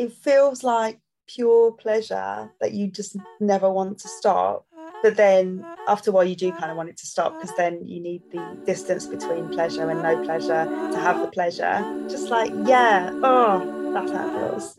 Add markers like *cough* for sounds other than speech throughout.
it feels like pure pleasure that you just never want to stop. But then after a while, you do kind of want it to stop because then you need the distance between pleasure and no pleasure to have the pleasure. Just like, yeah, oh, that's how it feels.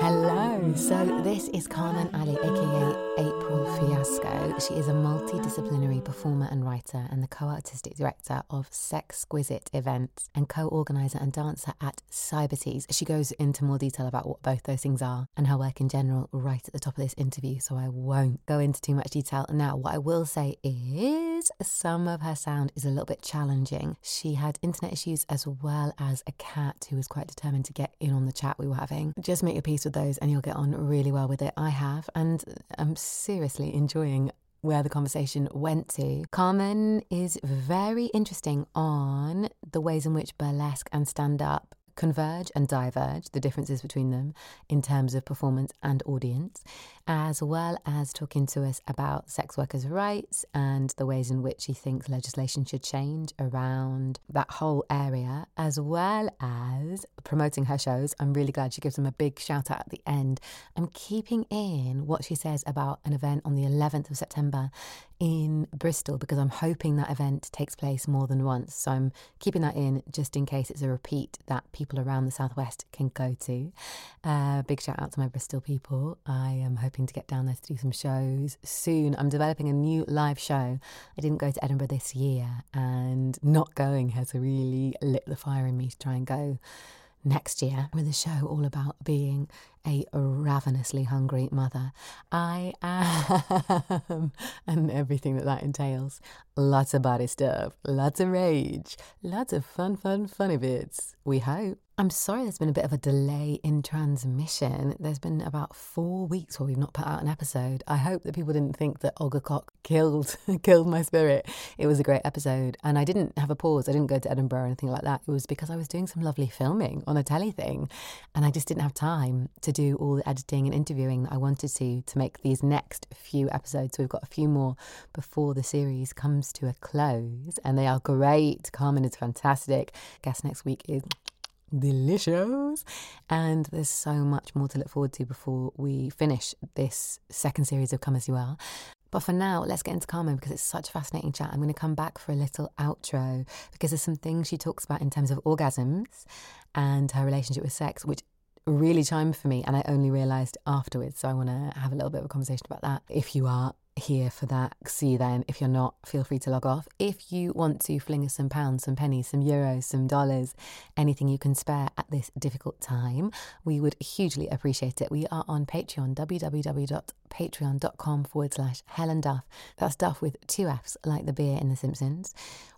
Hello, so, this is Carmen Ali, aka April Fiasco. She is a multidisciplinary performer and writer, and the co artistic director of Sexquisite events and co organizer and dancer at Cybertease. She goes into more detail about what both those things are and her work in general right at the top of this interview, so I won't go into too much detail now. What I will say is some of her sound is a little bit challenging. She had internet issues as well as a cat who was quite determined to get in on the chat we were having. Just make your peace with those and you'll get on really well with it. I have, and I'm seriously enjoying where the conversation went to. Carmen is very interesting on the ways in which burlesque and stand up converge and diverge, the differences between them in terms of performance and audience as well as talking to us about sex workers' rights and the ways in which he thinks legislation should change around that whole area, as well as promoting her shows. I'm really glad she gives them a big shout out at the end. I'm keeping in what she says about an event on the 11th of September in Bristol because I'm hoping that event takes place more than once. So I'm keeping that in just in case it's a repeat that people around the Southwest can go to. Uh, big shout out to my Bristol people. I am hoping to get down there to do some shows soon. I'm developing a new live show. I didn't go to Edinburgh this year, and not going has really lit the fire in me to try and go next year with a show all about being a ravenously hungry mother. I am, *laughs* and everything that that entails. Lots of body stuff, lots of rage, lots of fun, fun, funny bits. We hope. I'm sorry there's been a bit of a delay in transmission. There's been about four weeks where we've not put out an episode. I hope that people didn't think that Olga Koch killed *laughs* killed my spirit. It was a great episode. And I didn't have a pause. I didn't go to Edinburgh or anything like that. It was because I was doing some lovely filming on a telly thing. And I just didn't have time to do all the editing and interviewing that I wanted to to make these next few episodes. So we've got a few more before the series comes to a close. And they are great. Carmen is fantastic. Guest next week is delicious. And there's so much more to look forward to before we finish this second series of Come As You Are. But for now, let's get into Carmen because it's such a fascinating chat. I'm going to come back for a little outro because there's some things she talks about in terms of orgasms and her relationship with sex, which really chimed for me and I only realised afterwards. So I want to have a little bit of a conversation about that. If you are here for that. See you then. If you're not, feel free to log off. If you want to fling us some pounds, some pennies, some euros, some dollars, anything you can spare at this difficult time, we would hugely appreciate it. We are on Patreon, www.patreon.com forward slash Helen Duff. That's Duff with two F's, like the beer in The Simpsons.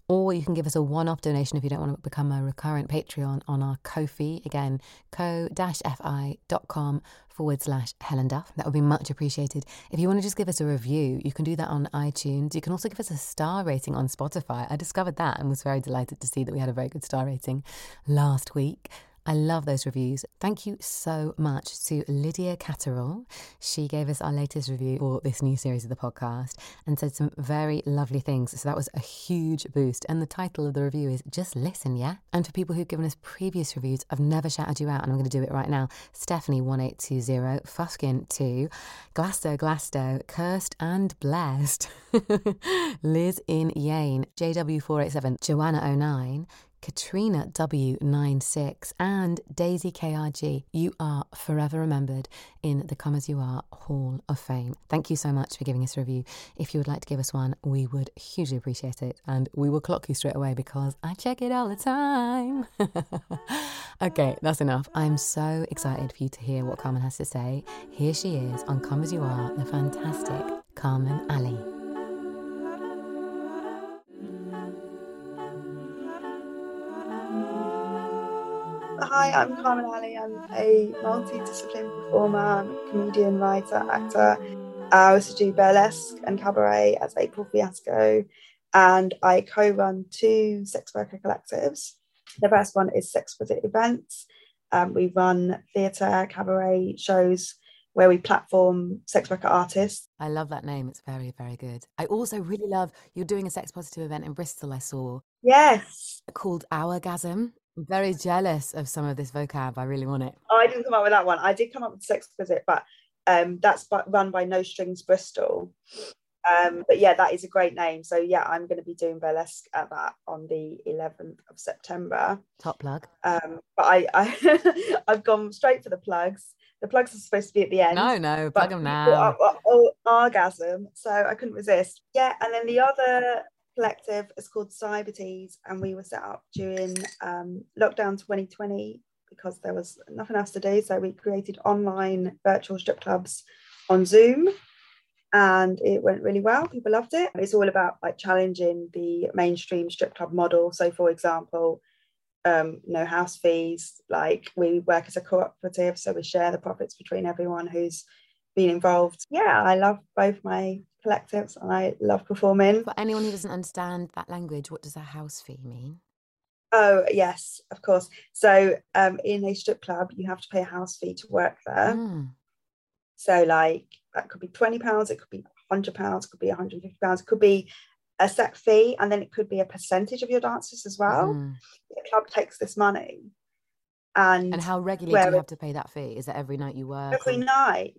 Or you can give us a one off donation if you don't want to become a recurrent Patreon on our Ko-fi. Again, ko-fi.com forward slash Helen Duff. That would be much appreciated. If you want to just give us a review, you can do that on iTunes. You can also give us a star rating on Spotify. I discovered that and was very delighted to see that we had a very good star rating last week. I love those reviews. Thank you so much to Lydia Catterall. She gave us our latest review for this new series of the podcast and said some very lovely things. So that was a huge boost. And the title of the review is Just Listen, yeah? And for people who've given us previous reviews, I've never shouted you out and I'm going to do it right now. Stephanie1820, Fuskin2, Glasto Glasto, Cursed and Blessed, *laughs* Liz in Yane, JW487, Joanna09, Katrina W96, and Daisy KRG. You are forever remembered in the Come As You Are Hall of Fame. Thank you so much for giving us a review. If you would like to give us one, we would hugely appreciate it, and we will clock you straight away because I check it all the time. *laughs* okay, that's enough. I'm so excited for you to hear what Carmen has to say. Here she is on Come As You Are, the fantastic Carmen Ali. Hi, I'm Carmen Ali. I'm a multidisciplinary performer, I'm a comedian, writer, actor. I also do burlesque and cabaret as April Fiasco, and I co run two sex worker collectives. The first one is Sexquisite Events. Um, we run theatre, cabaret shows where we platform sex worker artists. I love that name. It's very, very good. I also really love you're doing a sex positive event in Bristol, I saw. Yes. Called Hourgasm I'm very jealous of some of this vocab. I really want it. I didn't come up with that one. I did come up with Sexquisite, but um, that's run by No Strings Bristol. Um, but yeah, that is a great name. So yeah, I'm going to be doing burlesque at that on the 11th of September. Top plug. Um, but I, I *laughs* I've gone straight for the plugs. The plugs are supposed to be at the end. No, no, plug them now. orgasm, so I couldn't resist. Yeah, and then the other collective is called Cybertease, and we were set up during um, lockdown 2020 because there was nothing else to do. So we created online virtual strip clubs on Zoom and it went really well. People loved it. It's all about like challenging the mainstream strip club model. So, for example, um, no house fees. Like we work as a cooperative, so we share the profits between everyone who's been involved. Yeah, I love both my collectives and I love performing. For anyone who doesn't understand that language, what does a house fee mean? Oh yes, of course. So um, in a strip club, you have to pay a house fee to work there. Mm. So like that could be twenty pounds, it could be hundred pounds, could be one hundred fifty pounds, could be a set fee, and then it could be a percentage of your dancers as well. Mm. The club takes this money. And, and how regularly do you have to pay that fee? Is it every night you work? Every or? night.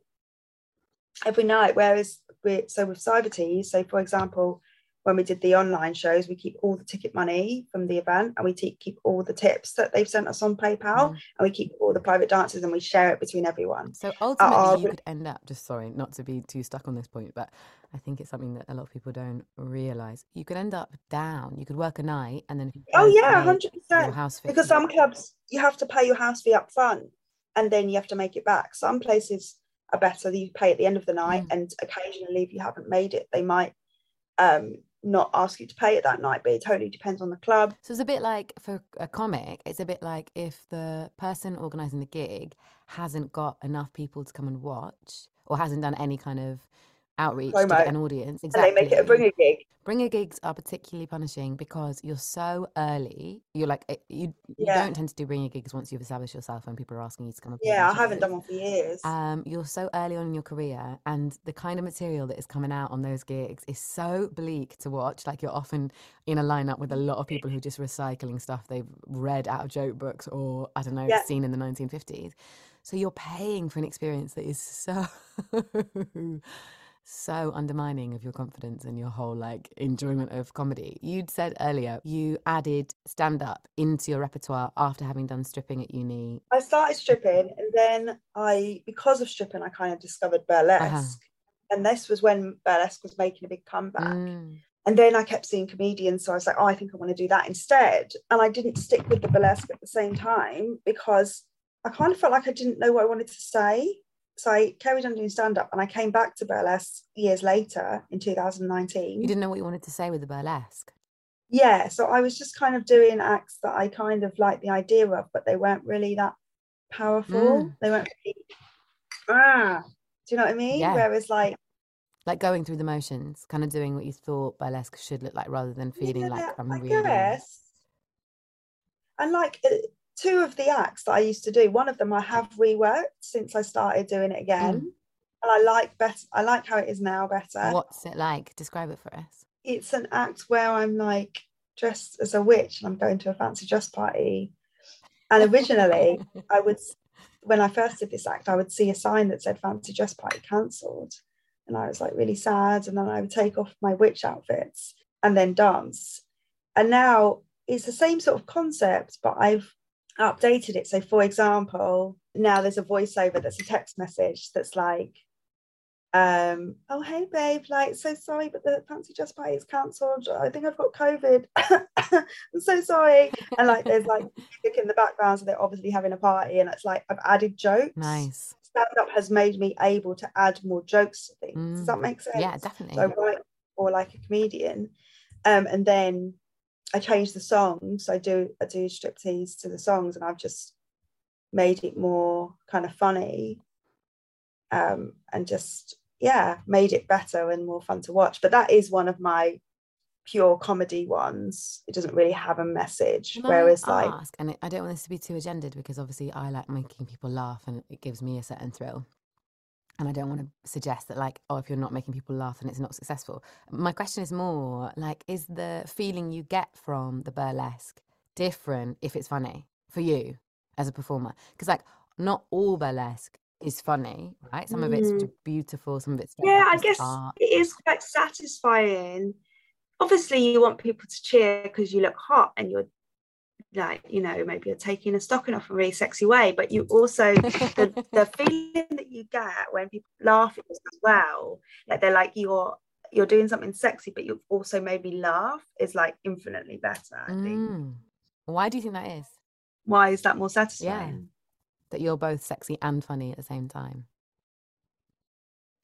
Every night. Whereas we so with Cybertease, so for example, when we did the online shows, we keep all the ticket money from the event and we t- keep all the tips that they've sent us on PayPal mm. and we keep all the private dances and we share it between everyone. So ultimately, you could end up, just sorry, not to be too stuck on this point, but I think it's something that a lot of people don't realize. You could end up down. You could work a night and then. Oh, yeah, 100%. House fee. Because some clubs, you have to pay your house fee up front and then you have to make it back. Some places are better, you pay at the end of the night mm. and occasionally, if you haven't made it, they might um not ask you to pay it that night, but it totally depends on the club. So it's a bit like for a comic, it's a bit like if the person organising the gig hasn't got enough people to come and watch or hasn't done any kind of outreach Promo. to get an audience. Exactly. And they make it a bringer gig. Bringer gigs are particularly punishing because you're so early. You're like eh, you, you yeah. don't tend to do bringer gigs once you've established yourself and people are asking you to come up. Yeah, I haven't done one for years. Um, you're so early on in your career, and the kind of material that is coming out on those gigs is so bleak to watch. Like you're often in a lineup with a lot of people who are just recycling stuff they've read out of joke books or I don't know yeah. seen in the 1950s. So you're paying for an experience that is so *laughs* so undermining of your confidence and your whole like enjoyment of comedy. You'd said earlier you added stand up into your repertoire after having done stripping at uni. I started stripping and then I, because of stripping, I kind of discovered burlesque. Uh-huh. And this was when burlesque was making a big comeback. Mm. And then I kept seeing comedians. So I was like, oh, I think I want to do that instead. And I didn't stick with the burlesque at the same time because I kind of felt like I didn't know what I wanted to say so I carried on doing stand up and I came back to burlesque years later in 2019. You didn't know what you wanted to say with the burlesque? Yeah. So I was just kind of doing acts that I kind of liked the idea of, but they weren't really that powerful. Mm. They weren't really, ah, do you know what I mean? Yeah. Whereas like, like going through the motions, kind of doing what you thought burlesque should look like rather than feeling yeah, like I'm I really. Guess. And like, two of the acts that I used to do, one of them I have reworked since I started doing it again. Mm. And I like better I like how it is now better. What's it like? Describe it for us. It's an act where I'm like dressed as a witch and I'm going to a fancy dress party. And originally *laughs* I would when I first did this act, I would see a sign that said fancy dress party cancelled. And I was like really sad. And then I would take off my witch outfits and then dance. And now it's the same sort of concept, but I've updated it. So, for example, now there's a voiceover that's a text message that's like, um, oh hey babe, like so sorry, but the fancy dress party is cancelled. I think I've got COVID. *laughs* I'm so sorry. And like there's like music in the background, so they're obviously having a party, and it's like I've added jokes. Nice. Stand up has made me able to add more jokes to things. Mm. Does that make sense? Yeah, definitely. So I or like a comedian. Um, and then I change the songs. I do I do striptease to the songs, and I've just made it more kind of funny, um, and just yeah, made it better and more fun to watch. But that is one of my pure comedy ones. It doesn't really have a message. Can whereas I like, and I don't want this to be too agendered because obviously I like making people laugh, and it gives me a certain thrill and I don't want to suggest that like oh if you're not making people laugh and it's not successful. My question is more like is the feeling you get from the burlesque different if it's funny for you as a performer? Because like not all burlesque is funny, right? Some of it's Mm. beautiful, some of it's Yeah, I guess art. it is quite satisfying. Obviously, you want people to cheer because you look hot and you're like, you know, maybe you're taking a stocking off in a really sexy way, but you also the, the *laughs* feeling that you get when people laugh at you as well, like they're like you're you're doing something sexy, but you've also made me laugh is like infinitely better. I think. Mm. Why do you think that is? Why is that more satisfying? That you're both sexy and funny at the same time?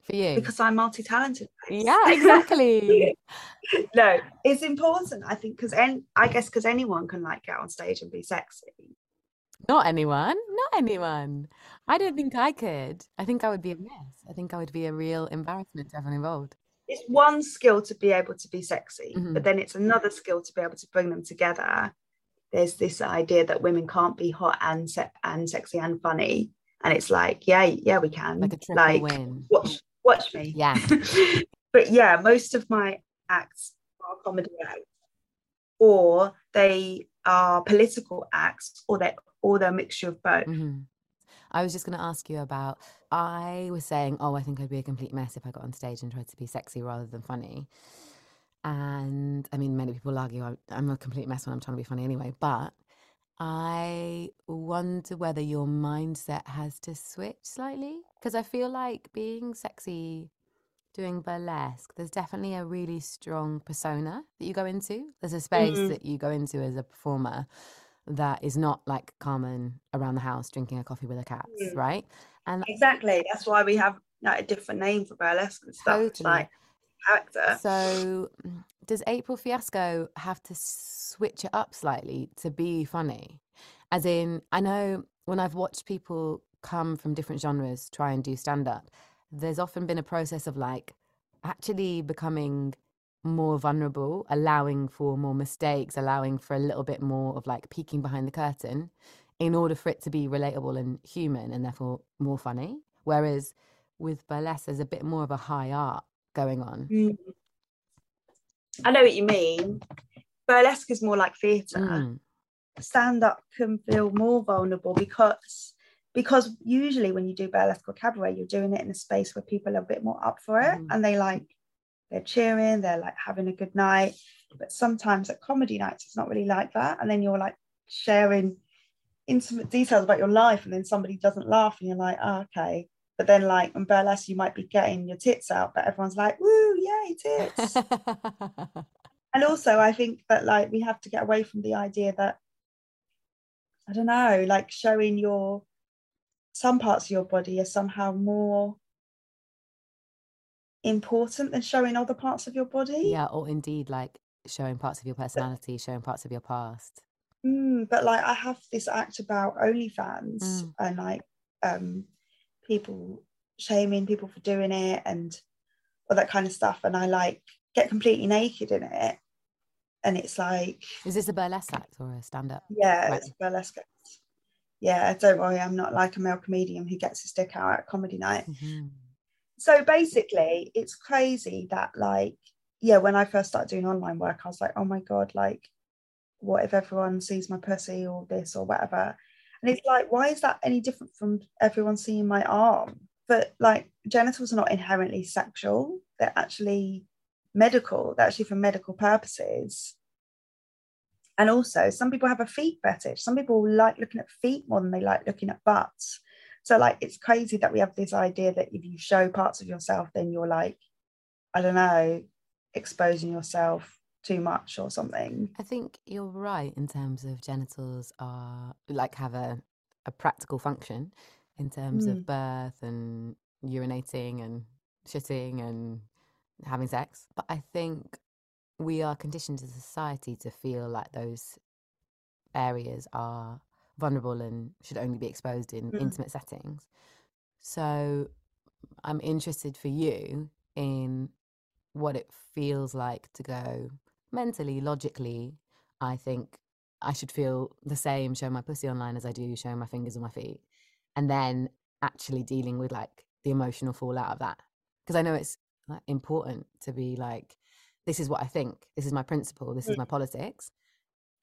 For you? Because I'm multi-talented. yeah, *laughs* exactly. *laughs* no, it's important. I think because any, I guess because anyone can like get on stage and be sexy. Not anyone. Not anyone. I don't think I could. I think I would be a mess. I think I would be a real embarrassment to everyone involved. It's one skill to be able to be sexy, Mhm. but then it's another skill to be able to bring them together. There's this idea that women can't be hot and se- and sexy and funny, and it's like, yeah, yeah, we can. Like a triple like, win. watch, watch me. Yeah. *laughs* but yeah, most of my acts are comedy acts, or they are political acts, or they or they're a mixture of both. Mhm. I was just going to ask you about. I was saying, oh, I think I'd be a complete mess if I got on stage and tried to be sexy rather than funny. And I mean, many people argue I- I'm a complete mess when I'm trying to be funny anyway. But I wonder whether your mindset has to switch slightly because I feel like being sexy, doing burlesque, there's definitely a really strong persona that you go into. There's a space Mhm. that you go into as a performer that is not like Carmen around the house drinking a coffee with her cats, Mm. right? And Exactly. That's why we have like, a different name for burlesque and stuff. Totally. like character. so, does April Fiasco have to switch it up slightly to be funny? As in, I know when I've watched people come from different genres try and do stand up, there's often been a process of like actually becoming more vulnerable, allowing for more mistakes, allowing for a little bit more of like peeking behind the curtain in order for it to be relatable and human and therefore more funny. Whereas with burlesque, there's a bit more of a high art going on. Mm. I know what you mean. Burlesque is more like theatre. Mm. Stand up can feel more vulnerable because because usually when you do burlesque or cabaret, you're doing it in a space where people are a bit more up for it Mhm. and they like they're cheering, they're like having a good night. But sometimes at comedy nights, it's not really like that. And then you're like sharing intimate details about your life, and then somebody doesn't laugh, and you're like, oh, okay. But then, like in burlesque, you might be getting your tits out, but everyone's like, woo, yay, tits. *laughs* and also i think that like we have to get away from the idea that i don't know like showing your some parts of your body are somehow more important than showing other parts of your body yeah, or indeed like showing parts of your personality, showing parts of your past. Mm, but like i have this act about onlyfans Mm. and like um people shaming people for doing it and all that kind of stuff and i like get completely naked in it and it's like Is this a burlesque act or a stand up? Yeah, it's a burlesque. act. Yeah, don't worry, I'm not like a male comedian who gets his dick out at comedy night. Mm-hmm. So basically, it's crazy that like, yeah, when I first started doing online work, I was like, oh my god, like, what if everyone sees my pussy or this or whatever? And it's like, why is that any different from everyone seeing my arm? But like, genitals are not inherently sexual; they're actually medical. They're actually for medical purposes. And also, some people have a feet fetish. Some people like looking at feet more than they like looking at butts. So, like, it's crazy that we have this idea that if you show parts of yourself, then you're like, I don't know, exposing yourself too much or something. I think you're right in terms of genitals are like have a, a practical function in terms of Mm. birth and urinating and shitting and having sex. But I think we are conditioned as a society to feel like those areas are vulnerable and should only be exposed in Mm. intimate settings. So I'm interested for you in what it feels like to go mentally, logically. I think I should feel the same showing my pussy online as I do showing my fingers on my feet. And then actually dealing with like the emotional fallout of that. Because I know it's like, important to be like, this is what I think, this is my principle, this is my politics.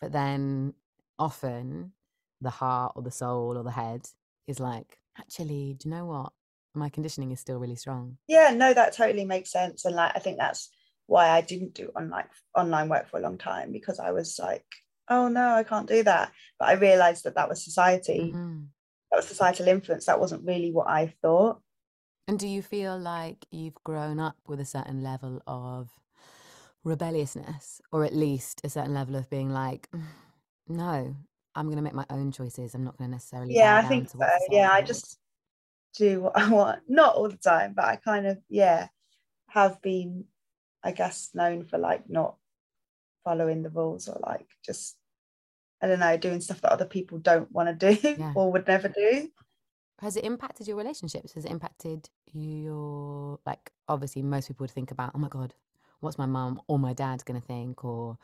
But then often the heart or the soul or the head is like, actually, do you know what? My conditioning is still really strong. Yeah, no, that totally makes sense. And like I think that's why I didn't do online online work for a long time because I was like, oh no, I can't do that. But I realized that that was society. Mm-hmm. That was societal influence. That wasn't really what I thought. And do you feel like you've grown up with a certain level of rebelliousness, or at least a certain level of being like, "Mm, no, I'm going to make my own choices. I'm not going to necessarily. Yeah, I think so. Yeah, I just do what I want. *laughs* Not all the time, but I kind of, yeah, have been, I guess, known for like not following the rules or like just, I don't know, doing stuff that other people don't want to do *laughs* Yeah. or would never do. Has it impacted your relationships? Has it impacted your like? Obviously, most people would think about, oh my god, what's my mum or my dad going to think, or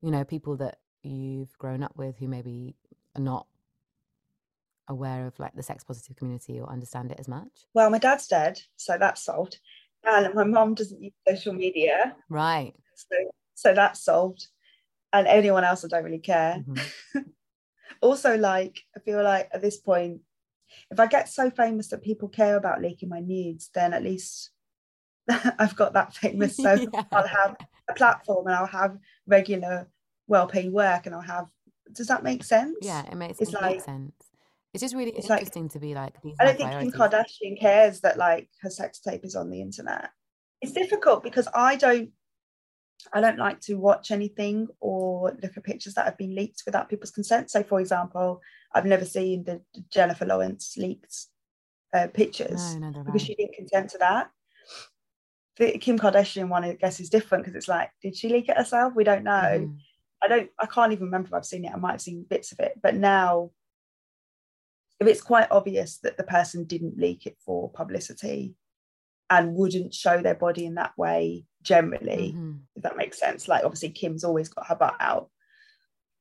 you know, people that you've grown up with who maybe are not aware of like the sex positive community or understand it as much. Well, my dad's dead, so that's solved. And my mom doesn't use social media, Right. so, so that's solved. And anyone else, I don't really care. Mhm. *laughs* also like i feel like at this point if i get so famous that people care about leaking my nudes then at least *laughs* i've got that famous so *laughs* Yeah. i'll have a platform and i'll have regular well-paid work and i'll have does that make sense Yeah, it makes It's complete like- sense. It's just really it's like- interesting to be like i don't think kim kardashian cares that like her sex tape is on the internet. It's difficult because i don't i don't like to watch anything or look at pictures that have been leaked without people's consent. So for example i've never seen the jennifer lawrence leaked uh, pictures No, no, because she didn't consent to that. The kim kardashian one i guess is different because it's like did she leak it herself? We don't know. Mhm. I don't I can't even remember if I've seen it. I might have seen bits of it, but now if it's quite obvious that the person didn't leak it for publicity and wouldn't show their body in that way generally, Mhm. if that makes sense. Like obviously Kim's always got her butt out.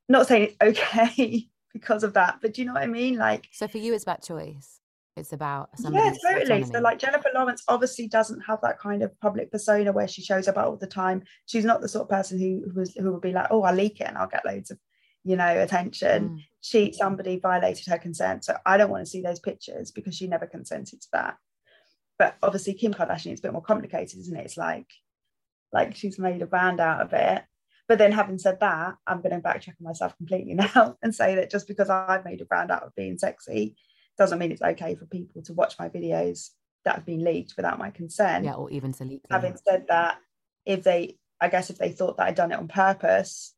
Not saying it's okay *laughs* because of that, but do you know what I mean? Like So for you, it's about choice. It's about yeah, totally. So like Jennifer Lawrence obviously doesn't have that kind of public persona where she shows up all the time. She's not the sort of person who who, was, who would be like, oh, I'll leak it and I'll get loads of, you know, attention. Mm. She somebody violated her consent, so I don't want to see those pictures because she never consented to that. But obviously Kim Kardashian, it's a bit more complicated, isn't it? It's like, like she's made a brand out of it. But then having said that, I'm going to backtrack on myself completely *laughs* now and say that just because I've made a brand out of being sexy doesn't mean it's okay for people to watch my videos that have been leaked without my consent. yeah, or even to leak them. Having said that, if they, I guess, if they thought that I'd done it on purpose,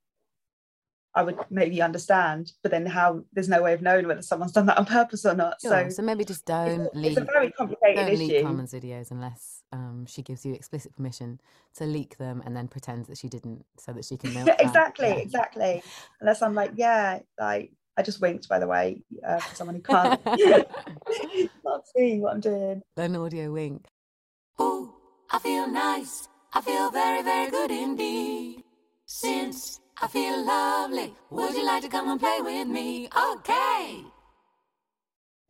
I would maybe understand. But then, how there's no way of knowing whether someone's done that on purpose or not. Sure. So, So maybe just don't a- leak. it's a very complicated Don't leak issue. Carmen's videos unless um, she gives you explicit permission to leak them and then pretends that she didn't, so that she can *laughs* milk exactly, Yeah. exactly. Unless I'm like, yeah, like I just winked, by the way, uh, for someone who can't *laughs* *laughs* not see what I'm doing. An audio wink. Ooh, I feel nice. I feel very, very good indeed. Since I feel lovely, would you like to come and play with me? Okay.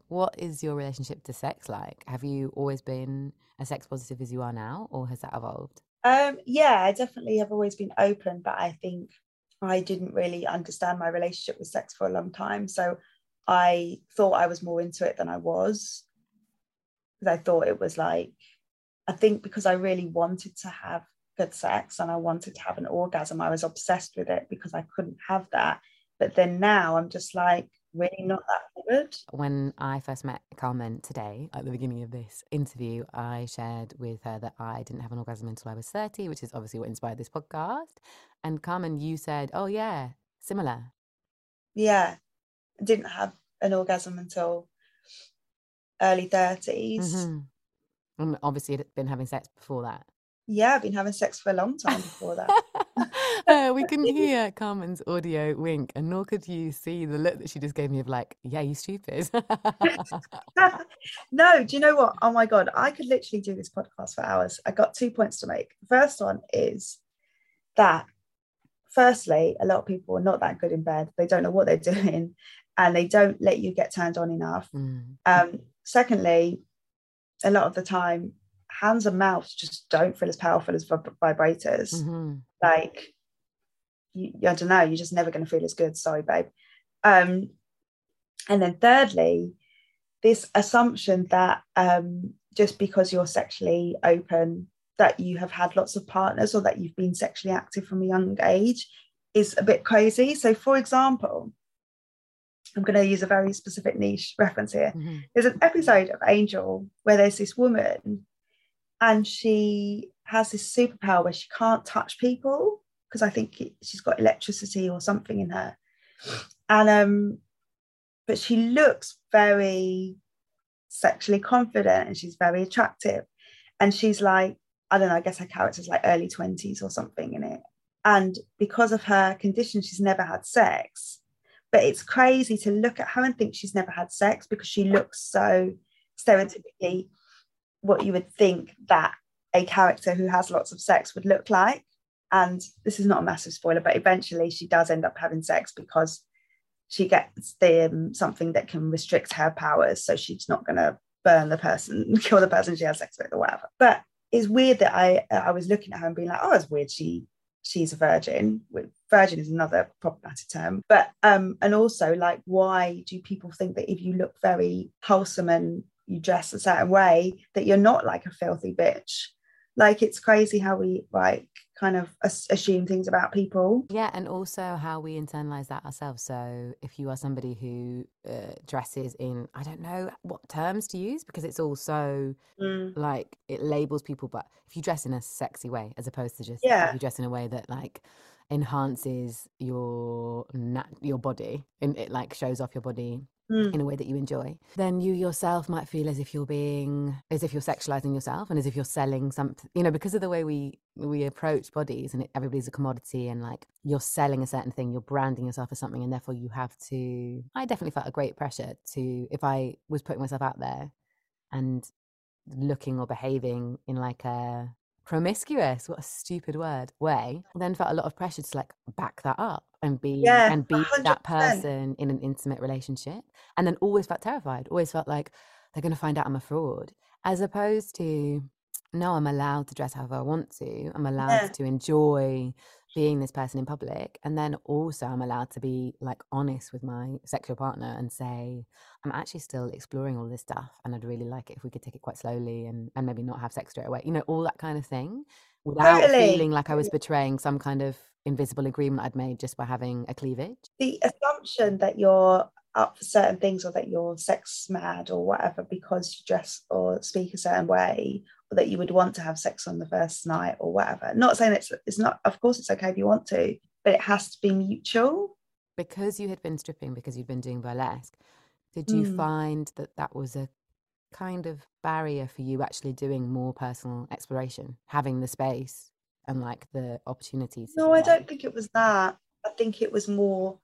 What is your relationship to sex like? Have you always been as sex positive as you are now, or has that evolved? Um, yeah, I definitely have always been open, but I think I didn't really understand my relationship with sex for a long time. So I thought I was more into it than I was. Because I thought it was like, I think because I really wanted to have good sex and I wanted to have an orgasm, I was obsessed with it because I couldn't have that. But then now I'm just like, really not that good. When I first met Carmen today, at the beginning of this interview, I shared with her that I didn't have an orgasm until I was 30, which is obviously what inspired this podcast. And Carmen, you said, oh, yeah, similar. Yeah, I didn't have an orgasm until early 30s. Mhm. And obviously, you'd been having sex before that. Yeah, I've been having sex for a long time before that. *laughs* Uh, we couldn't hear Carmen's audio wink, and nor could you see the look that she just gave me of like, yeah, you stupid. *laughs* no, do you know what? Oh my God, I could literally do this podcast for hours. I got two points to make. First one is that, firstly, a lot of people are not that good in bed. They don't know what they're doing and they don't let you get turned on enough. Mm. Um, secondly, a lot of the time, hands and mouths just don't feel as powerful as vib- vibrators. Mhm. Like, you, I don't know, you're just never going to feel as good. Sorry, babe. Um, and then thirdly, this assumption that um, just because you're sexually open, that you have had lots of partners or that you've been sexually active from a young age is a bit crazy. So, for example, I'm going to use a very specific niche reference here. Mm-hmm. There's an episode of Angel where there's this woman and she has this superpower where she can't touch people because I think she's got electricity or something in her. And um, but she looks very sexually confident and she's very attractive. And she's like, I don't know, I guess her character's like early 20s or something in it. And because of her condition, she's never had sex. But it's crazy to look at her and think she's never had sex because she looks so stereotypically what you would think that a character who has lots of sex would look like. And this is not a massive spoiler, but eventually she does end up having sex because she gets the, um, something that can restrict her powers. So she's not going to burn the person, *laughs* kill the person she has sex with, or whatever. But it's weird that I I was looking at her and being like, oh, it's weird. She she's a virgin. Virgin is another problematic term. But um, and also like, why do people think that if you look very wholesome and you dress a certain way, that you're not like a filthy bitch? Like it's crazy how we like kind of assume things about people. Yeah, and also how we internalize that ourselves. So if you are somebody who uh, dresses in, I don't know what terms to use because it's all so Mm. like it labels people, but if you dress in a sexy way as opposed to just Yeah. if you dress in a way that like enhances your nat- your body and it like shows off your body Mm. in a way that you enjoy, then you yourself might feel as if you're being, as if you're sexualizing yourself and as if you're selling something, you know, because of the way we we approach bodies and everybody's a commodity and like you're selling a certain thing, you're branding yourself as something, and therefore you have to. I definitely felt a great pressure to if I was putting myself out there and looking or behaving in like a promiscuous what a stupid word way then felt a lot of pressure to like back that up and be Yeah, and be that 100%. person in an intimate relationship and then always felt terrified always felt like they're going to find out i'm a fraud as opposed to no i'm allowed to dress however i want to i'm allowed Yeah. to enjoy being this person in public and then also i'm allowed to be like honest with my sexual partner and say i'm actually still exploring all this stuff and i'd really like it if we could take it quite slowly and, and maybe not have sex straight away you know all that kind of thing without Totally. feeling like i was betraying some kind of invisible agreement i'd made just by having a cleavage? The assumption that you're up for certain things or that you're sex mad or whatever because you dress or speak a certain way or that you would want to have sex on the first night or whatever. Not saying it's it's not of course it's okay if you want to but it has to be mutual. Because you had been stripping because you'd been doing burlesque did you Mm. find that that was a kind of barrier for you actually doing more personal exploration having the space and like the opportunity to no i don't think it was that i think it was more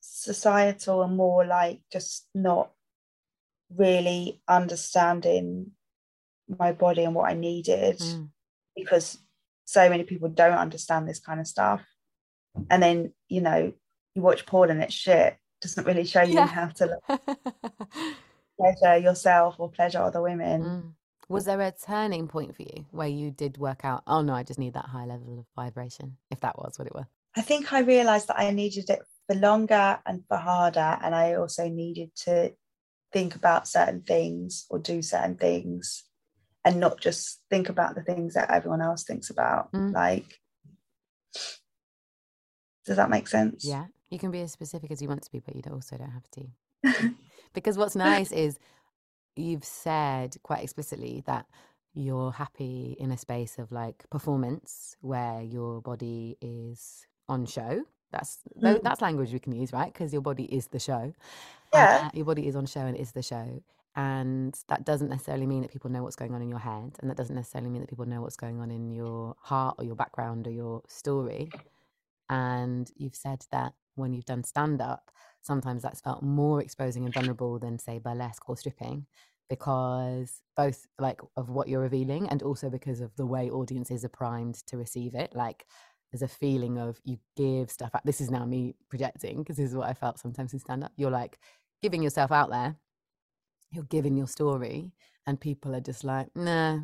societal and more like just not really understanding my body and what i needed Mm. because so many people don't understand this kind of stuff. And then, you know, you watch porn and it's shit, doesn't really show you Yeah. how to *laughs* pleasure yourself or pleasure other women. Mm. Was there a turning point for you where you did work out, oh no, I just need that high level of vibration, if that was what it was? I think I realized that I needed it for longer and for harder. And I also needed to think about certain things or do certain things and not just think about the things that everyone else thinks about. Mm. Like, does that make sense? Yeah, you can be as specific as you want to be, but you also don't have to. *laughs* Because what's nice is you've said quite explicitly that you're happy in a space of like performance where your body is on show. That's Mm. that's language we can use, right? Because your body is the show. Yeah. Uh, your body is on show and is the show. And that doesn't necessarily mean that people know what's going on in your head. And that doesn't necessarily mean that people know what's going on in your heart or your background or your story. And you've said that when you've done stand up, sometimes that's felt more exposing and vulnerable than, say, burlesque or stripping, because both like of what you're revealing and also because of the way audiences are primed to receive it. Like there's a feeling of you give stuff out. This is now me projecting because this is what I felt sometimes in stand up. You're like giving yourself out there, you're giving your story, and people are just like, nah,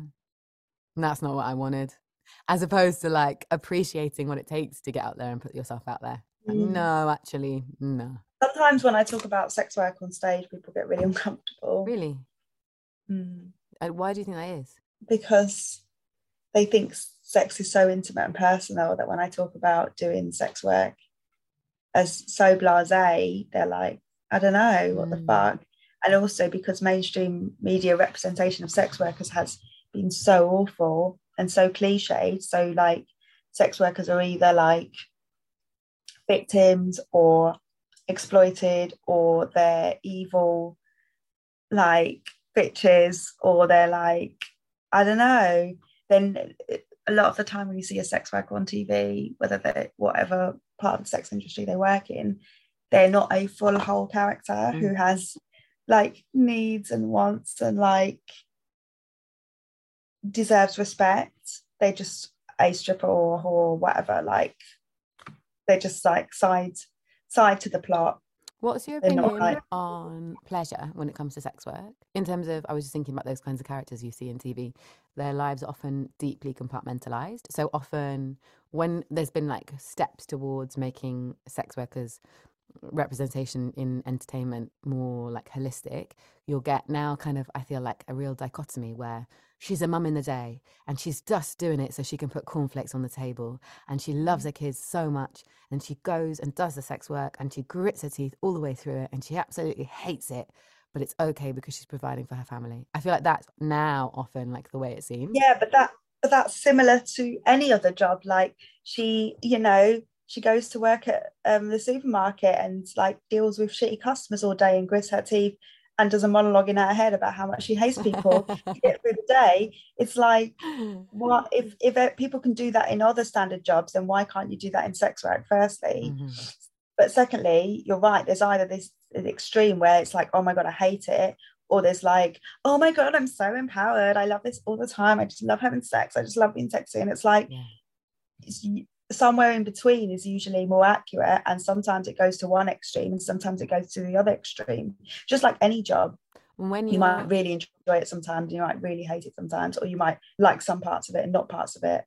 that's not what I wanted. As opposed to like appreciating what it takes to get out there and put yourself out there. Mm. No, actually, no. Sometimes when I talk about sex work on stage, people get really uncomfortable. Really? Mm. And why do you think that is? because they think sex is so intimate and personal that when I talk about doing sex work as so blasé, they're like, I don't know, what the Mm. fuck? And also because mainstream media representation of sex workers has been so awful and so cliched. So like sex workers are either like victims or exploited or they're evil like bitches or they're like I don't know, then a lot of the time when you see a sex worker on TV, whether they're whatever part of the sex industry they work in, they're not a full whole character mm. who has like needs and wants and like deserves respect. They're just a stripper or whore or whatever. Like they're just like side side to the plot. What's your They're opinion like- on pleasure when it comes to sex work? In terms of, I was just thinking about those kinds of characters you see in TV. Their lives are often deeply compartmentalized. So often, when there's been like steps towards making sex workers representation in entertainment more like holistic, you'll get now kind of, I feel like a real dichotomy where she's a mum in the day and she's just doing it so she can put cornflakes on the table and she loves her kids so much and she goes and does the sex work and she grits her teeth all the way through it and she absolutely hates it but it's okay because she's providing for her family i feel like that's now often like the way it seems Yeah, but that but that's similar to any other job. Like she, you know, she goes to work at um, the supermarket and like deals with shitty customers all day and grits her teeth and does a monologue in her head about how much she hates people to *laughs* get through the day. It's like, *laughs* what if if people can do that in other standard jobs, then why can't you do that in sex work? Firstly, Mhm. but secondly, you're right. There's either this extreme where it's like, oh my god, I hate it, or there's like, oh my god, I'm so empowered. I love this all the time. I just love having sex. I just love being sexy. And it's like, Yeah. Somewhere in between is usually more accurate. And sometimes it goes to one extreme, and sometimes it goes to the other extreme. Just like any job, when you you might really enjoy it sometimes, you might really hate it sometimes, or you might like some parts of it and not parts of it.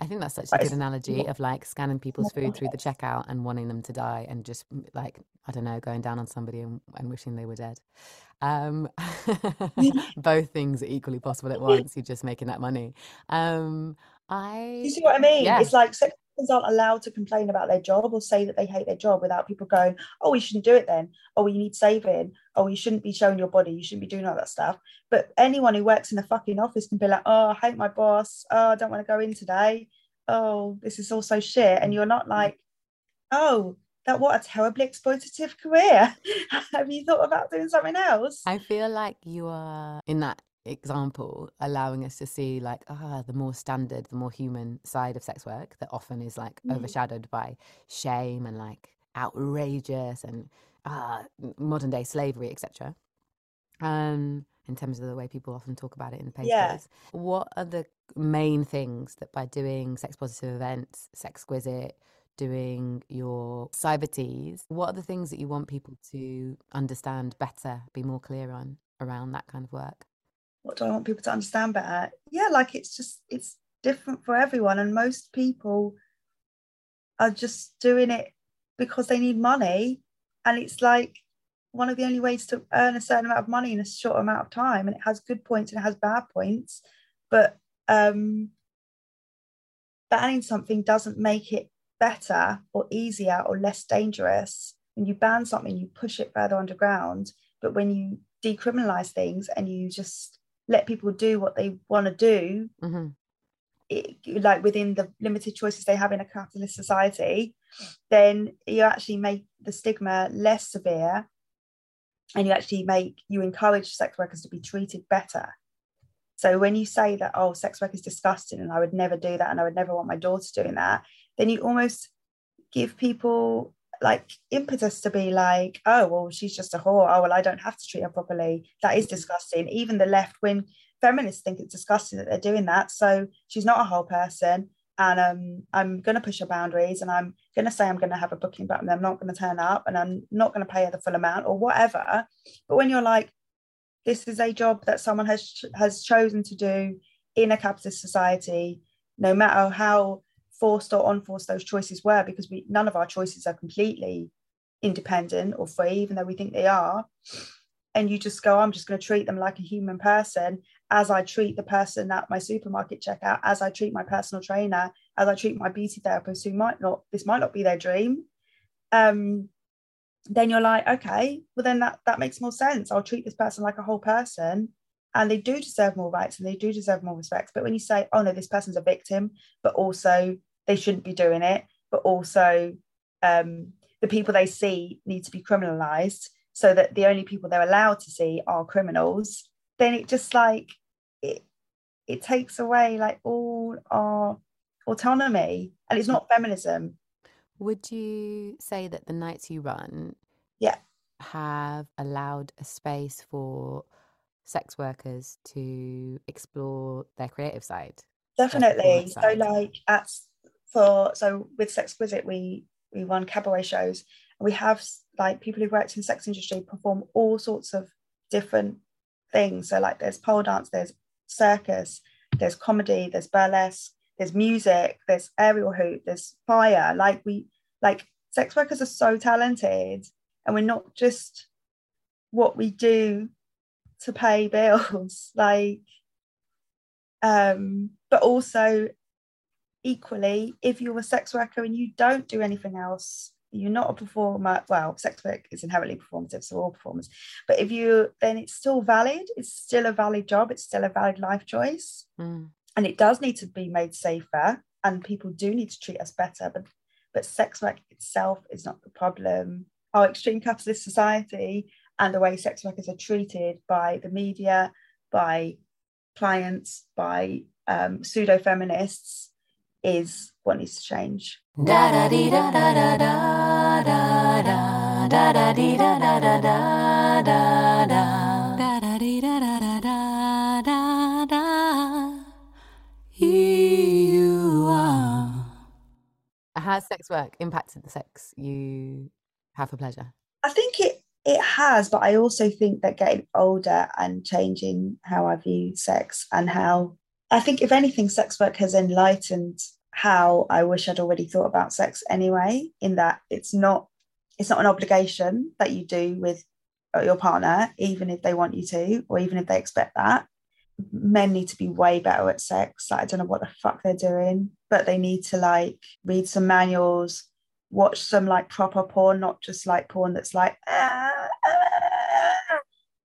I think that's such a good analogy of like scanning people's food through the *laughs* checkout and wanting them to die and just like, I don't know, going down on somebody and, and wishing they were dead. Um, *laughs* both things are equally possible at *laughs* once. You're just making that money. Um, I, You see what I mean? Yeah. It's like sex aren't allowed to complain about their job or say that they hate their job without people going, oh, you shouldn't do it then. Oh, you need saving. Oh, you shouldn't be showing your body. You shouldn't be doing all that stuff. But anyone who works in a fucking office can be like, oh, I hate my boss. Oh, I don't want to go in today. Oh, this is all so shit. And you're not like, oh, that what a terribly exploitative career. *laughs* Have you thought about doing something else? I feel like you are in that example allowing us to see like ah the more standard the more human side of sex work that often is like Mm. overshadowed by shame and like outrageous and ah modern day slavery etc um in terms of the way people often talk about it in the papers Yeah. what are the main things that by doing sex positive events sexquisite doing your Cybertease, what are the things that you want people to understand better be more clear on around that kind of work what do I want people to understand better? Yeah, like it's just it's different for everyone, and most people are just doing it because they need money, and it's like one of the only ways to earn a certain amount of money in a short amount of time, and it has good points and it has bad points, but um, banning something doesn't make it better or easier or less dangerous. When you ban something, you push it further underground, but when you decriminalize things and you just let people do what they want to do hmm it, like within the limited choices they have in a capitalist society then you actually make the stigma less severe and you actually make you encourage sex workers to be treated better. So when you say that oh sex work is disgusting and i would never do that and i would never want my daughter doing that then you almost give people like impetus to be like oh well she's just a whore. Oh well i don't have to treat her properly. That is disgusting. Even the left wing feminists think it's disgusting that they're doing that. So she's not a whole person. And um, i'm going to push her boundaries and i'm going to say i'm going to have a booking but i'm not going to turn up and i'm not going to pay her the full amount or whatever. But when you're like this is a job that someone has has chosen to do in a capitalist society no matter how forced or unforced those choices were because we none of our choices are completely independent or free, even though we think they are. And you just go, I'm just going to treat them like a human person as I treat the person at my supermarket checkout, as I treat my personal trainer, as I treat my beauty therapist who might not, this might not be their dream. Um, then you're like, okay, well then that that makes more sense. I'll treat this person like a whole person and they do deserve more rights and they do deserve more respect. But when you say, oh no, this person's a victim, but also they shouldn't be doing it, but also um, the people they see need to be criminalized so that the only people they're allowed to see are criminals, then it just like it it takes away like all our autonomy and it's not feminism. Would you say that the nights you run Yeah. have allowed a space for sex workers to explore their creative side? Definitely. So side. like at for so with Sexquisite we we run cabaret shows and we have like people who've worked in sex industry perform all sorts of different things. So like there's pole dance, there's circus, there's comedy, there's burlesque, there's music, there's aerial hoop, there's fire. Like we like sex workers are so talented and we're not just what we do to pay bills. *laughs* Like um, but also equally, if you're a sex worker and you don't do anything else, you're not a performer. Well, sex work is inherently performative, so all performers. But if you, then it's still valid. It's still a valid job. It's still a valid life choice, Mm. and it does need to be made safer. And people do need to treat us better. But but sex work itself is not the problem. Our extreme capitalist society and the way sex workers are treated by the media, by clients, by um, pseudo feminists is what needs to change. Has sex work impacted the sex you have for pleasure? I think it it has, but I also think that getting older and changing how I view sex and how I think if anything, sex work has enlightened how I wish I'd already thought about sex anyway, in that it's not it's not an obligation that you do with uh, your partner, even if they want you to, or even if they expect that. Men need to be way better at sex. Like, I don't know what the fuck they're doing, but they need to like read some manuals, watch some like proper porn, not just like porn that's like "Ah, ah,"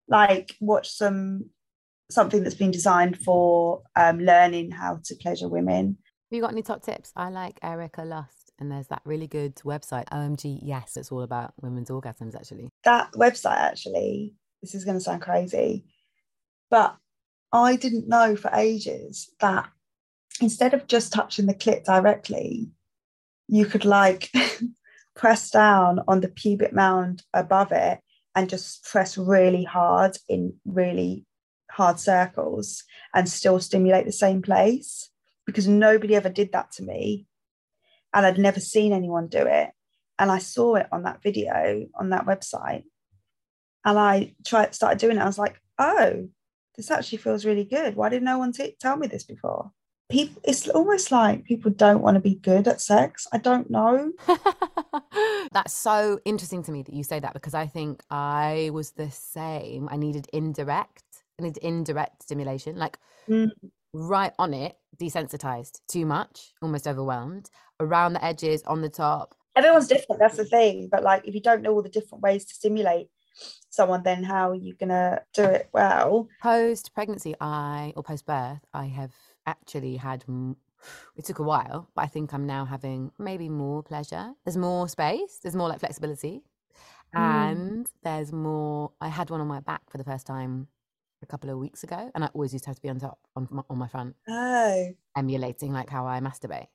like watch some something that's been designed for um, learning how to pleasure women. Have you got any top tips? I like Erica Lust, and there's that really good website, OMG Yes, it's all about women's orgasms actually. That website actually, this is going to sound crazy, but I didn't know for ages that instead of just touching the clit directly, you could like *laughs* press down on the pubic mound above it and just press really hard in really hard circles and still stimulate the same place because nobody ever did that to me and I'd never seen anyone do it. And I saw it on that video on that website and I tried started doing it. I was like oh this actually feels really good. Why did no one t- tell me this before? People it's almost like people don't want to be good at sex. I don't know. *laughs* That's so interesting to me that you say that because I think I was the same. I needed indirect, I needed indirect stimulation, like Mm. right on it, desensitized, too much, almost overwhelmed, around the edges, on the top. everyone's different that's the thing but like if you don't know all the different ways to stimulate someone then how are you gonna do it well Post pregnancy, I or post birth, I have actually had. m- It took a while, but I think I'm now having maybe more pleasure. There's more space. There's more like flexibility, Mm. and there's more. I had one on my back for the first time a couple of weeks ago, and I always used to have to be on top on my, on my front, oh emulating like how I masturbate.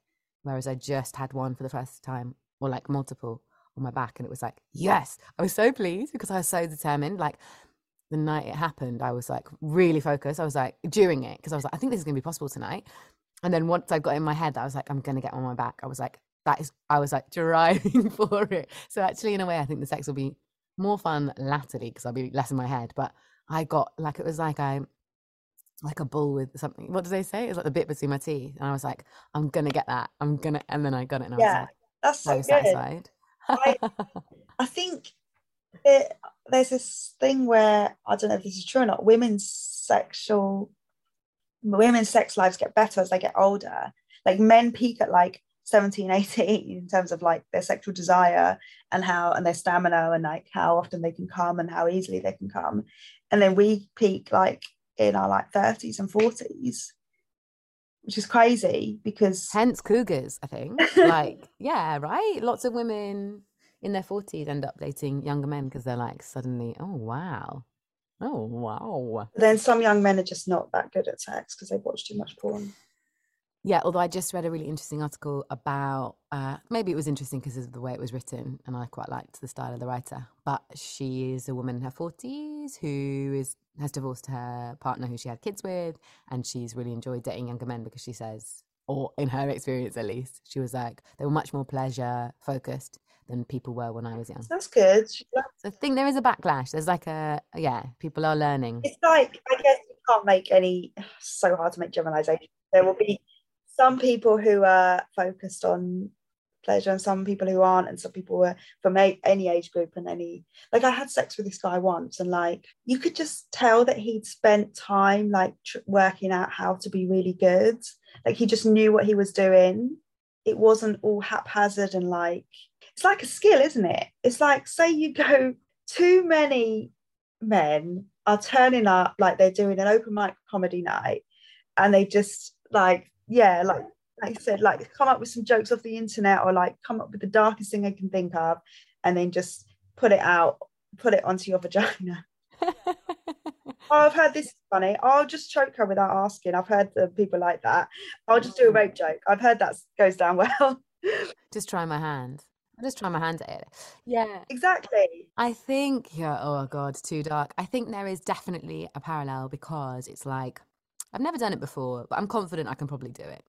Whereas I just had one for the first time, or like multiple on my back, and it was like yes, I was so pleased because I was so determined. Like the night it happened, I was like really focused. I was like during it because I was like, I think this is gonna be possible tonight. And then once I got in my head, I was like, I'm gonna get on my back. I was like, that is, I was like driving *laughs* for it. So actually, in a way, I think the sex will be more fun latterly because I'll be less in my head. But I got like it was like I like a bull with something. What do they say? It's like the bit between my teeth. And I was like, I'm gonna get that. I'm gonna and then I got it and I Yeah, was That's so like so good. satisfied. I- *laughs* I think it, there's this thing where I don't know if this is true or not. Women's sexual, women's sex lives get better as they get older. Like men peak at like 17, *laughs* 18 in terms of like their sexual desire and how and their stamina and like how often they can come and how easily they can come. And then we peak like in our like 30s and 40s, which is crazy because Hence cougars, I think. *laughs* Like, yeah, right? Lots of women in their 40s end up dating younger men because they're like suddenly, oh wow. Oh wow. then some young men are just not that good at sex because they've watched too much porn. Yeah, although I just read a really interesting article about uh, maybe it was interesting because of the way it was written, and I quite liked the style of the writer. But she is a woman in her forties who is has divorced her partner who she had kids with, and she's really enjoyed dating younger men because she says, or in her experience at least, she was like they were much more pleasure focused than people were when I was young. That's good. So I think there is a backlash. There's like a yeah, people are learning. It's like I guess you can't make any. *sighs* So hard to make generalizations. There will be some people who are focused on pleasure, and some people who aren't, and some people were from a, any age group and any. Like I had sex with this guy once, and like you could just tell that he'd spent time like tr- working out how to be really good. Like he just knew what he was doing. It wasn't all haphazard and like it's like a skill, isn't it? It's like say you go too many men are turning up like they're doing an open mic comedy night and they just like yeah like like I said like come up with some jokes off the internet or like come up with the darkest thing I can think of and then just put it out put it onto your *laughs* vagina oh *laughs* I've heard this is funny I'll just choke her without asking I've heard the people like that I'll just do a rape joke I've heard that *laughs* goes down well just try my hand. I'll just try my hand at it. Yeah. exactly I think, yeah, oh God, too dark. I think there is definitely a parallel because it's like, I've never done it before, but I'm confident I can probably do it.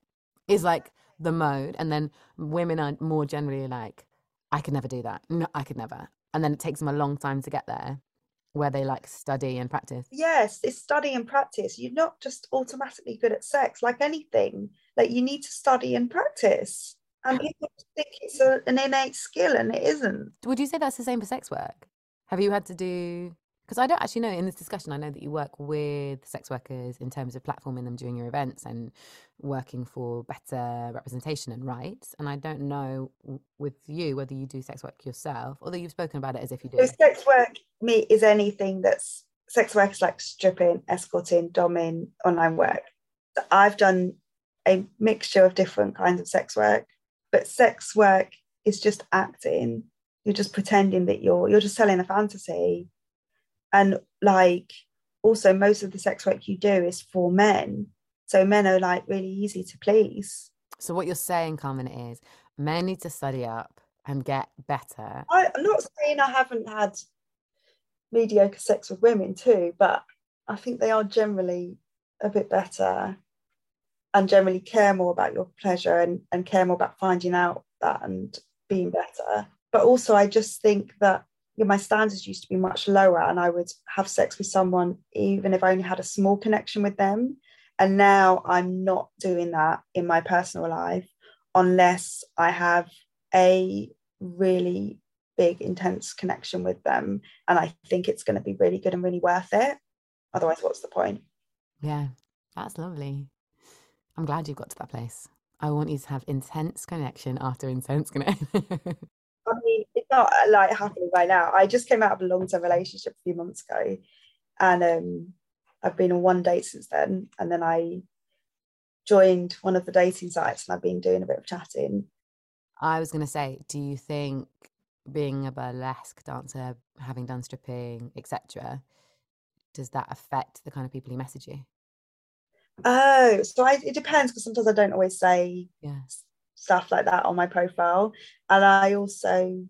Is like the mode. And then women are more generally like, I could never do that. No, I could never. And then it takes them a long time to get there where they like study and practice. yes it's study and practice you're not just automatically good at sex like anything like you need to study and practice and people think it's a, an innate skill and it isn't Would you say that's the same for sex work? Have you had to do because I don't actually know in this discussion I know that you work with sex workers in terms of platforming them during your events and working for better representation and rights and I don't know with you whether you do sex work yourself although you've spoken about it as if you do. so sex work me is anything that's sex work is like stripping escorting doming online work. I've done a mixture of different kinds of sex work but sex work is just acting. You're just pretending that you're you're just selling a fantasy and like also most of the sex work you do is for men. So men are like really easy to please. So what you're saying Carmen is men need to study up and get better. I, i'm not saying i haven't had mediocre sex with women too but i think they are generally a bit better and generally care more about your pleasure and, and care more about finding out that and being better. But also i just think that my standards used to be much lower and i would have sex with someone even if i only had a small connection with them and now i'm not doing that in my personal life unless i have a really big intense connection with them and i think it's going to be really good and really worth it otherwise what's the point Yeah, that's lovely. I'm glad you've got to that place. I want you to have intense connection after intense connection. *laughs* it's not like happening right now i just came out of a long-term relationship a few months ago and um i've been on one date since then and then i joined one of the dating sites and i've been doing a bit of chatting I was going to say, do you think being a burlesque dancer, having done stripping, etc., does that affect the kind of people who message you? oh so I, it depends because sometimes i don't always say Yeah. stuff like that on my profile. And I also,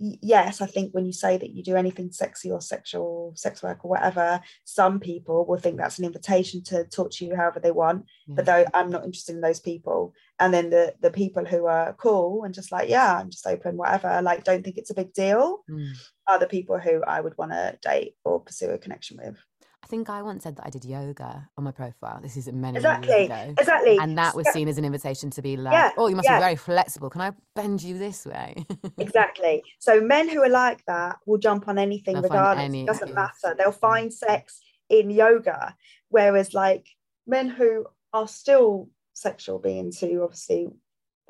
yes, I think when you say that you do anything sexy or sexual, sex work or whatever, some people will think that's an invitation to talk to you however they want. But though I'm not interested in those people. And then the the people who are cool and just like, yeah, I'm just open, whatever, like don't think it's a big deal, Mm. are the people who I would want to date or pursue a connection with. I think I once said that I did yoga on my profile. This is many exactly years ago. exactly And that was seen as an invitation to be like, Yeah, oh, you must yeah. be very flexible. Can I bend you this way? exactly so men who are like that will jump on anything They'll regardless any it doesn't matter they'll find sex in yoga whereas like men who are still sexual beings who obviously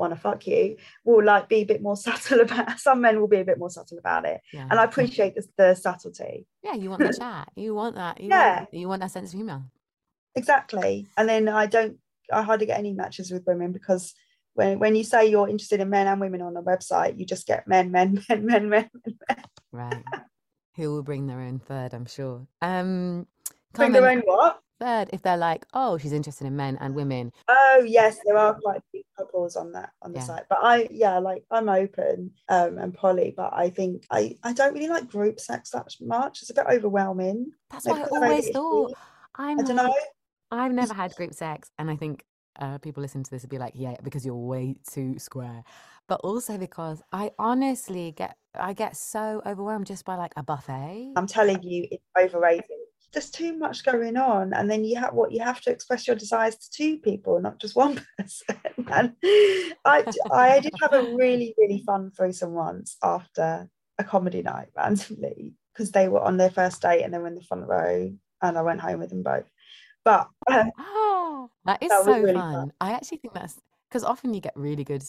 want to fuck you will like be a bit more *laughs* subtle about some men will be a bit more subtle about it yeah. and i appreciate the, the subtlety yeah, you want *laughs* the chat. You want that. You Yeah. Want, you want that sense of humor. exactly and then i don't i hardly get any matches with women because when, when you say you're interested in men and women on a website you just get men men *laughs* men men men, men. Right. Who will bring their own third, I'm sure. Um, bring their own what third, if they're like, oh, she's interested in men and women. oh yes there are quite a few couples on that on the Yeah. site but i yeah like i'm open um and poly but i think i i don't really like group sex that much it's a bit overwhelming That's Like, what I always thought. I'm i don't like- know I've never had group sex, and I think uh, people listen to this would be like, "Yeah, because you're way too square," but also because I honestly get I get so overwhelmed just by like a buffet. i'm telling you it's overrated there's too much going on and then you have what you have to express your desires to two people not just one *laughs* person and i i did have a really really fun threesome once after a comedy night randomly because they were on their first date and they were in the front row and i went home with them both but um, *laughs* Ah, that is That so really fun. fun. I actually think that's because often you get really good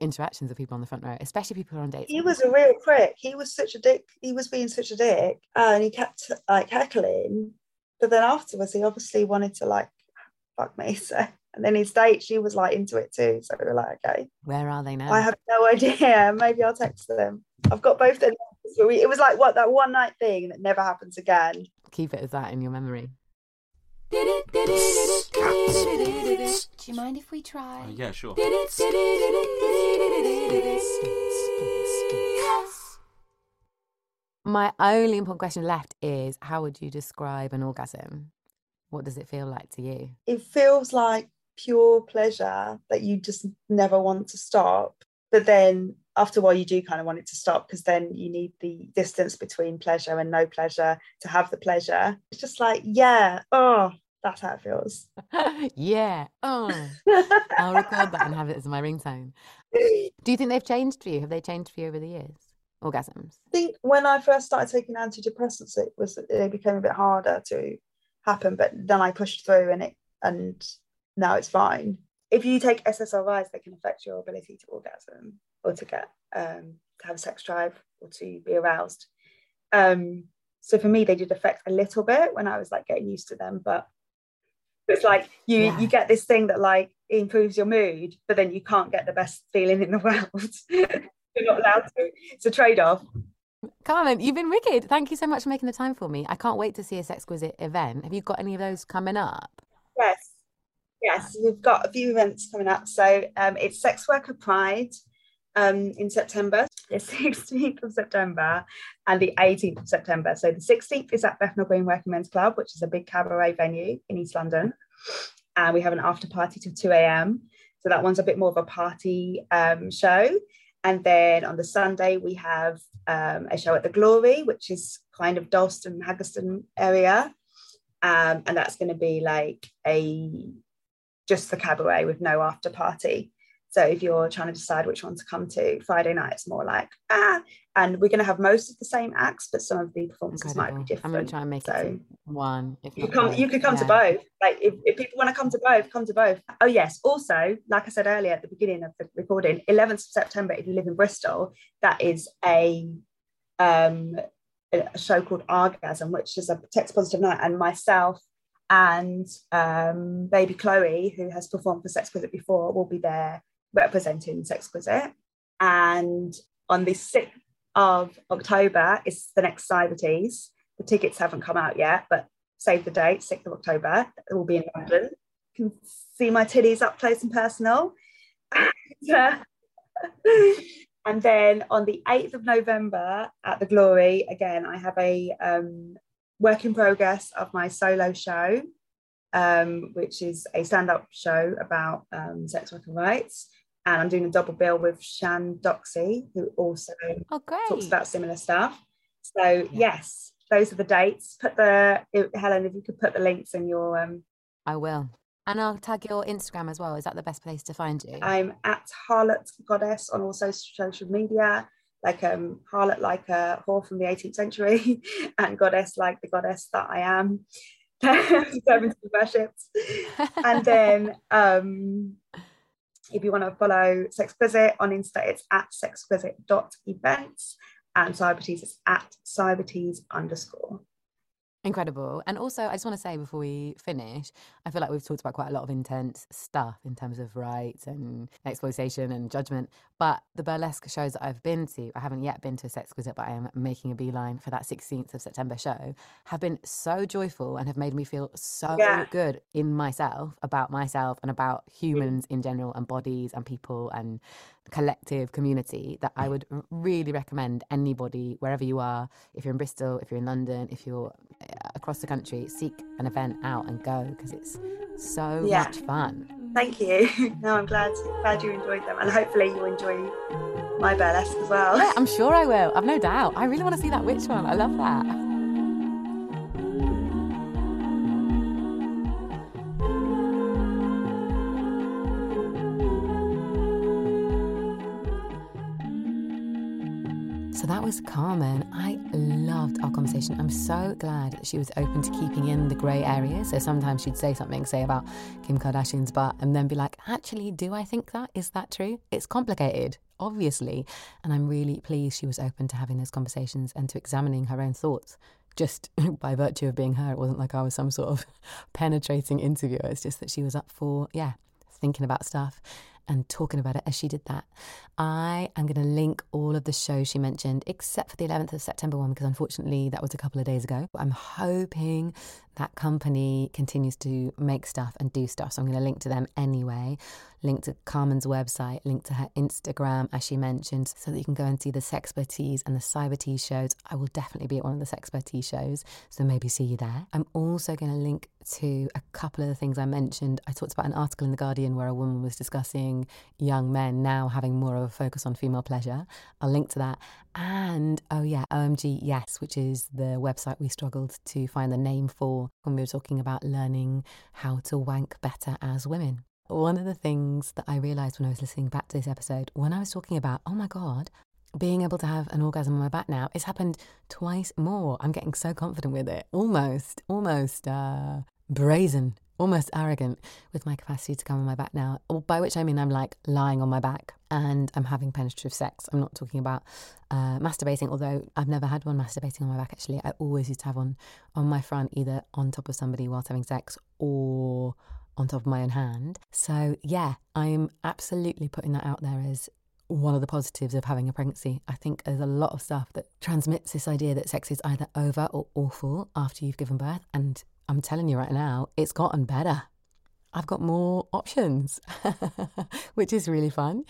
interactions with people on the front row, especially people who are on dates. he was a real prick he was such a dick he was being such a dick uh, and he kept like heckling but then afterwards he obviously wanted to like fuck me *laughs* so and then his date she was like into it too so we were like okay Where are they now? I have no idea. *laughs* Maybe I'll text them. I've got both their numbers, it was like what that one night thing that never happens again. Keep it as that in your memory. Do you mind if we try? Uh, yeah, sure. My only important question left is how would you describe an orgasm? What does it feel like to you? It feels like pure pleasure that you just never want to stop. But then after a while, you do kind of want it to stop because then you need the distance between pleasure and no pleasure to have the pleasure. It's just like, yeah, oh, that's how it feels. *laughs* yeah. Oh, *laughs* I'll record that and have it as my ringtone. Do you think they've changed for you? Have they changed for you over the years? Orgasms. I think when I first started taking antidepressants, it was it became a bit harder to happen, but then I pushed through and it and now it's fine. If you take SSRIs, they can affect your ability to orgasm or to get um, to have a sex drive or to be aroused. Um, so for me, they did affect a little bit when I was like getting used to them, but it's like you Yeah. you get this thing that like improves your mood, but then you can't get the best feeling in the *laughs* world. You're not allowed to. It's a trade-off. Carmen, you've been wicked. Thank you so much for making the time for me. I can't wait to see a Sexquisite event. Have you got any of those coming up? Yes, yes, we've got a few events coming up. So um, it's Sex Worker Pride um, in September, *laughs* the 16th of September and the 18th of September. So the 16th is at Bethnal Green Working Men's Club, which is a big cabaret venue in East London. And we have an after party till 2 a.m. So that one's a bit more of a party um, show. And then on the Sunday, we have um, a show at the Glory, which is kind of Dalston, Haggerston area. Um, and that's going to be like a just the cabaret with no after party. So if you're trying to decide which one to come to, Friday night it's more like ah, and we're going to have most of the same acts, but some of the performances might be different. I'm going to try and make it so one. If you come, both. you could come to both. Like if, if people want to come to both, come to both. Oh yes. Also, like I said earlier at the beginning of the recording, 11th of September, if you live in Bristol, that is a um a show called Orgasm, which is a text positive night, and myself and um, baby Chloe, who has performed for Sexquisite before, will be there representing Sexquisite. And on the 6th of October is the next Cybertease. The tickets haven't come out yet, but save the date, 6th of October. It will be in London. You can see my titties up close and personal. And, *laughs* and then on the 8th of November at the Glory, again, I have a um, work in progress of my solo show, um, which is a stand up show about um, sex worker rights. And I'm doing a double bill with Shan Doxy, who also Oh, talks about similar stuff. So, yes, those are the dates. Put the Helen, if you could put the links in your. Um... I will. And I'll tag your Instagram as well. Is that the best place to find you? I'm at Harlot Goddess on all social media, like um harlot like a whore from the 18th century, *laughs* and goddess like the goddess that I am. *laughs* Seventy worships. and then *laughs* um if you want to follow Sexquisite on Insta, it's at sexquisite.events and Cybertease is at cybertease underscore. Incredible. And also, I just want to say before we finish, I feel like we've talked about quite a lot of intense stuff in terms of rights and exploitation and judgment. But the burlesque shows that I've been to, I haven't yet been to a Sexquisite, but I am making a beeline for that 16th of September show, have been so joyful and have made me feel so yeah. good in myself, about myself and about humans in general and bodies and people and collective community that I would really recommend anybody, wherever you are, if you're in Bristol, if you're in London, if you're uh, across the country, seek an event out and go because it's so yeah. much fun. Thank you. *laughs* No, I'm glad glad you enjoyed them, and hopefully you enjoy my burlesque as well. Yeah, I'm sure I will. I've no doubt. I really want to see that witch one. I love that. Was Carmen. I loved our conversation. I'm so glad that she was open to keeping in the grey area. So sometimes she'd say something, say about Kim Kardashian's butt, and then be like, actually, do I think that? Is that true? It's complicated, obviously. And I'm really pleased she was open to having those conversations and to examining her own thoughts just *laughs* by virtue of being her. It wasn't like I was some sort of *laughs* penetrating interviewer. It's just that she was up for, yeah, thinking about stuff and talking about it as she did that. I am going to link all of the shows she mentioned, except for the 11th of September one, because unfortunately that was a couple of days ago. I'm hoping that company continues to make stuff and do stuff. So I'm going to link to them anyway. Link to Carmen's website, link to her Instagram, as she mentioned, so that you can go and see the Sexpertise and the Cybertease shows. I will definitely be at one of the Sexpertise shows, so maybe see you there. I'm also going to link to a couple of the things I mentioned. I talked about an article in The Guardian where a woman was discussing young men now having more of a focus on female pleasure. I'll link to that. And oh, yeah, OMG Yes, which is the website we struggled to find the name for when we were talking about learning how to wank better as women. One of the things that I realized when I was listening back to this episode, when I was talking about, oh my God, being able to have an orgasm on my back now, it's happened twice more. I'm getting so confident with it. Almost, almost uh, brazen, almost arrogant with my capacity to come on my back now. By which I mean I'm like lying on my back and I'm having penetrative sex. I'm not talking about uh, masturbating, although I've never had one masturbating on my back actually. I always used to have one on my front, either on top of somebody whilst having sex or on top of my own hand. So, yeah, I'm absolutely putting that out there as one of the positives of having a pregnancy. I think there's a lot of stuff that transmits this idea that sex is either over or awful after you've given birth. And I'm telling you right now, it's gotten better. I've got more options, *laughs* which is really fun.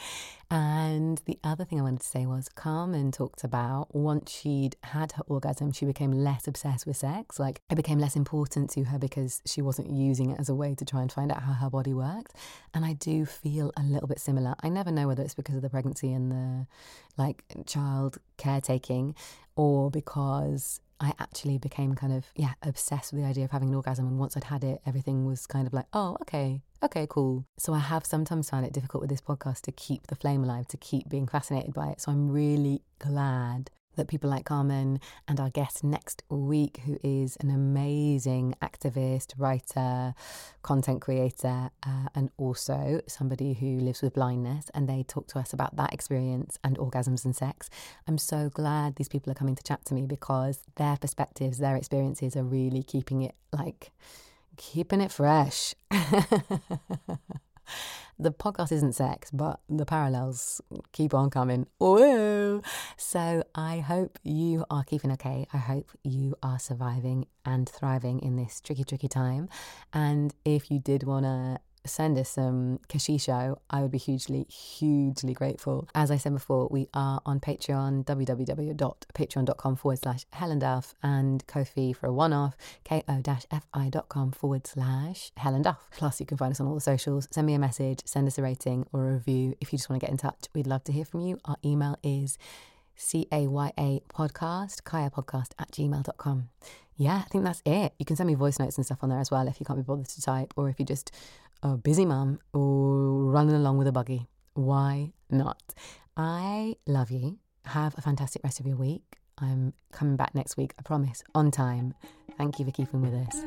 And the other thing I wanted to say was Carmen talked about once she'd had her orgasm, she became less obsessed with sex. Like it became less important to her because she wasn't using it as a way to try and find out how her body worked. And I do feel a little bit similar. I never know whether it's because of the pregnancy and the like child caretaking or because I actually became kind of, yeah, obsessed with the idea of having an orgasm. And once I'd had it, everything was kind of like, oh, okay, okay, cool. So I have sometimes found it difficult with this podcast to keep the flame alive, to keep being fascinated by it. So I'm really glad that people like Carmen and our guest next week, who is an amazing activist, writer, content creator, uh, and also somebody who lives with blindness. And they talk to us about that experience and orgasms and sex. I'm so glad these people are coming to chat to me because their perspectives, their experiences are really keeping it like, keeping it fresh. *laughs* the podcast isn't sex, but the parallels keep on coming. Whoa! So I hope you are keeping okay. I hope you are surviving and thriving in this tricky, tricky time. And if you did want to send us some Kashisho, I would be hugely, hugely grateful. As I said before, we are on Patreon, www.patreon.com forward slash Helen Duff, and Ko-fi for a one-off, ko-fi.com forward slash Helen Duff. Plus, you can find us on all the socials. Send me a message, send us a rating or a review if you just want to get in touch. We'd love to hear from you. Our email is C A Y A podcast, Kaya podcast at gmail.com. Yeah, I think that's it. You can send me voice notes and stuff on there as well if you can't be bothered to type or if you're just a busy mom running along with a buggy. Why not? I love you. Have a fantastic rest of your week. I'm coming back next week, I promise, on time. Thank you for keeping with us,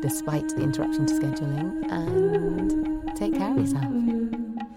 despite the interruption to scheduling. And take care of yourself.